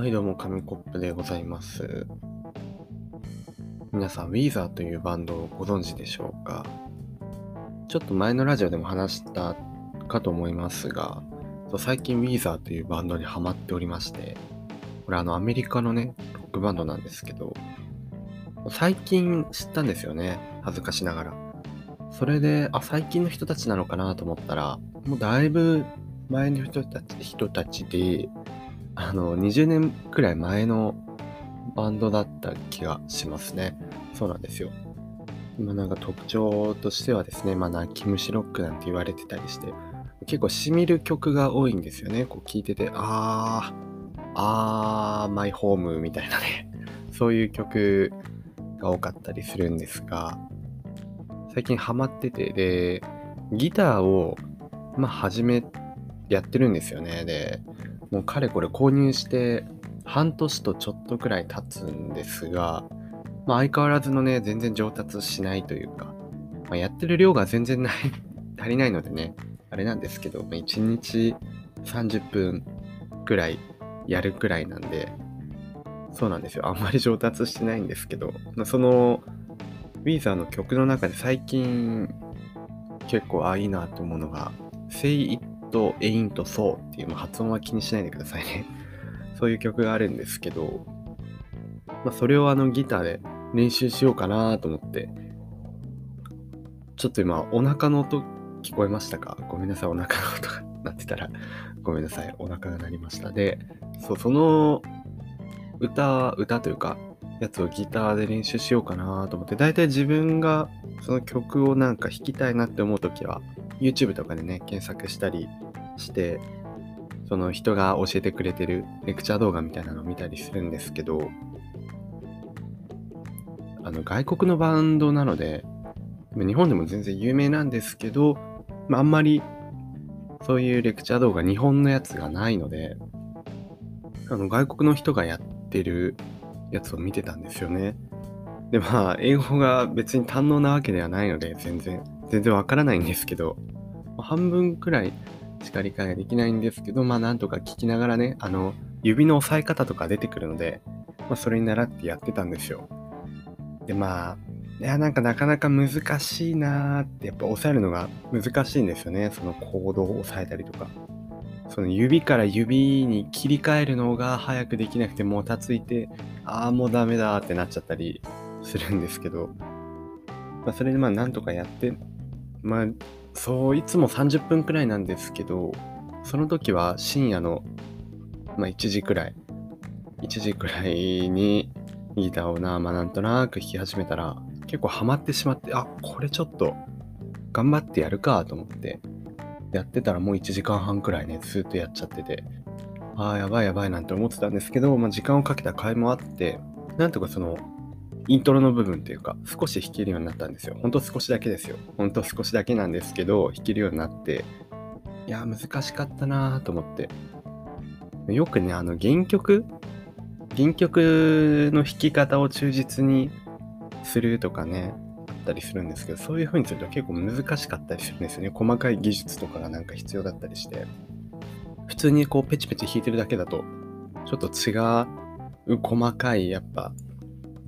はい、どうも、紙コップでございます。皆さん、ウィーザーというバンドをご存知でしょうか？ちょっと前のラジオでも話したかと思いますが、最近ウィーザーというバンドにハマっておりまして、これあのアメリカのね、ロックバンドなんですけど、最近知ったんですよね、恥ずかしながら。それで、あ、最近の人たちなのかなと思ったら、もうだいぶ前の人たち人たちで、あの、20年くらい前のバンドだった気がしますね。そうなんですよ。まあなんか特徴としてはですね、まあ泣き虫ロックなんて言われてたりして、結構しみる曲が多いんですよね。こう聴いてて、あー、あー、マイホームみたいなね、そういう曲が多かったりするんですが、最近ハマってて、で、ギターを、まあ始め、やってるんですよね。で、もうかれこれ購入して半年とちょっとくらい経つんですが、まあ、相変わらずのね、全然上達しないというか、まあ、やってる量が全然ない、足りないのでね、あれなんですけど、まあ、1日30分くらいやるくらいなんで、そうなんですよ。あんまり上達してないんですけど、まあその、ウィーザーの曲の中で最近結構ああいいなと思うのが、Say It Ain't So っていう、まあ、発音は気にしないでくださいね。そういう曲があるんですけど、まあ、それをあのギターで練習しようかなと思って、ちょっと今お腹の音聞こえましたか？ごめんなさい、お腹の音が鳴ってたらごめんなさい、お腹が鳴りました。で、そう、その歌、歌というか、やつをギターで練習しようかなと思って、だいたい自分がその曲をなんか弾きたいなって思うときは、YouTube とかでね、検索したりして、その人が教えてくれてるレクチャー動画みたいなのを見たりするんですけど、あの外国のバンドなので、日本でも全然有名なんですけど、まあ、あんまりそういうレクチャー動画日本のやつがないので、あの外国の人がやってるやつを見てたんですよね。で、まあ、英語が別に堪能なわけではないので、全然、全然わからないんですけど、半分くらいしか理解ができないんですけど、まあ、なんとか聞きながらね、あの、指の押さえ方とか出てくるので、まあ、それに習ってやってたんですよ。で、まあ、いや、なんかなかなか難しいなーって、やっぱ押さえるのが難しいんですよね。そのコードを押さえたりとか。その指から指に切り替えるのが早くできなくてもたついて、ああ、もうダメだってなっちゃったりするんですけど、まあ、それでまあなんとかやって、まあ、そう、いつも30分くらいなんですけど、その時は深夜の、まあ、1時くらい、1時くらいにギターをな、まあ、なんとなく弾き始めたら、結構ハマってしまって、あ、これちょっと頑張ってやるかと思って、やってたらもう1時間半くらいね、ずっとやっちゃってて、ああ、やばいやばいなんて思ってたんですけど、まあ、時間をかけた甲斐もあって、なんとかその、イントロの部分っていうか、少し弾けるようになったんですよ。ほんと少しだけですよ。ほんと少しだけなんですけど、弾けるようになって、いや、難しかったなぁと思って。よくね、あの、原曲原曲の弾き方を忠実にするとかね、あったりするんですけど、そういう風にすると結構難しかったりするんですよね。細かい技術とかがなんか必要だったりして。普通にこうペチペチ弾いてるだけだと、ちょっと違う細かいやっぱ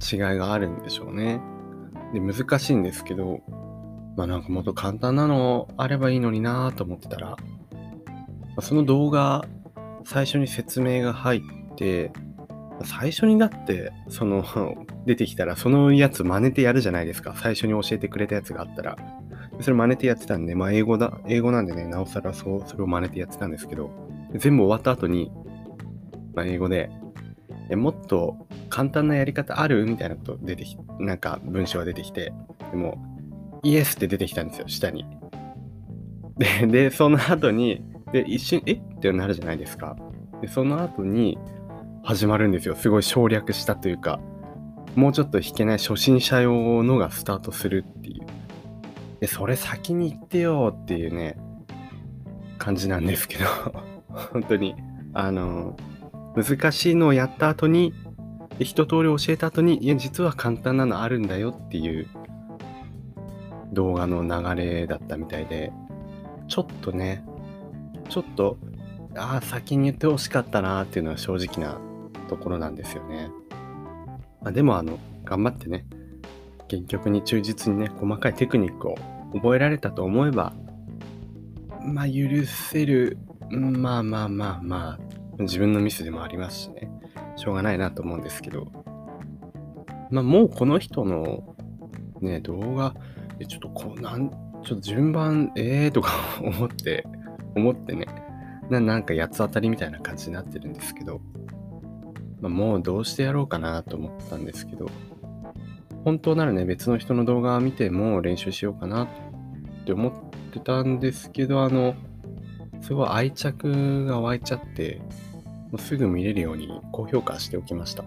違いがあるんでしょうね。で、難しいんですけど、まあなんかもっと簡単なのあればいいのになぁと思ってたら、その動画、最初に説明が入って、最初にだって、その、出てきたら、そのやつ真似てやるじゃないですか。最初に教えてくれたやつがあったら。それ真似てやってたんで、まあ英語だ、英語なんでね、なおさらそう、それを真似てやってたんですけど、全部終わった後に、まあ英語で、えもっと簡単なやり方ある？みたいなこと出てきなんか文章が出てきて、でも、イエスって出てきたんですよ、下に。で、で、その後に、で、一瞬、え？ってなるじゃないですか。で、その後に始まるんですよ。すごい省略したというか、もうちょっと弾けない初心者用のがスタートするっていう。で、それ先に言ってよっていうね、感じなんですけど、本当に、あの、難しいのをやった後に、一通り教えた後に、いや、実は簡単なのあるんだよっていう動画の流れだったみたいで、ちょっとね、ちょっと、ああ、先に言ってほしかったなっていうのは正直なところなんですよね。まあ、でも、あの、頑張ってね、原曲に忠実にね、細かいテクニックを覚えられたと思えば、まあ、許せる、まあまあまあまあ、自分のミスでもありますしね、しょうがないなと思うんですけど、まあ、もうこの人のね、動画、ちょっとこう、なん、ちょっと順番、えーとか思って、思ってね、ななんか八つ当たりみたいな感じになってるんですけど、まあ、もうどうしてやろうかなと思ったんですけど、本当ならね、別の人の動画を見ても練習しようかなって思ってたんですけど、あの、すごい愛着が湧いちゃって、すぐ見れるように高評価しておきました。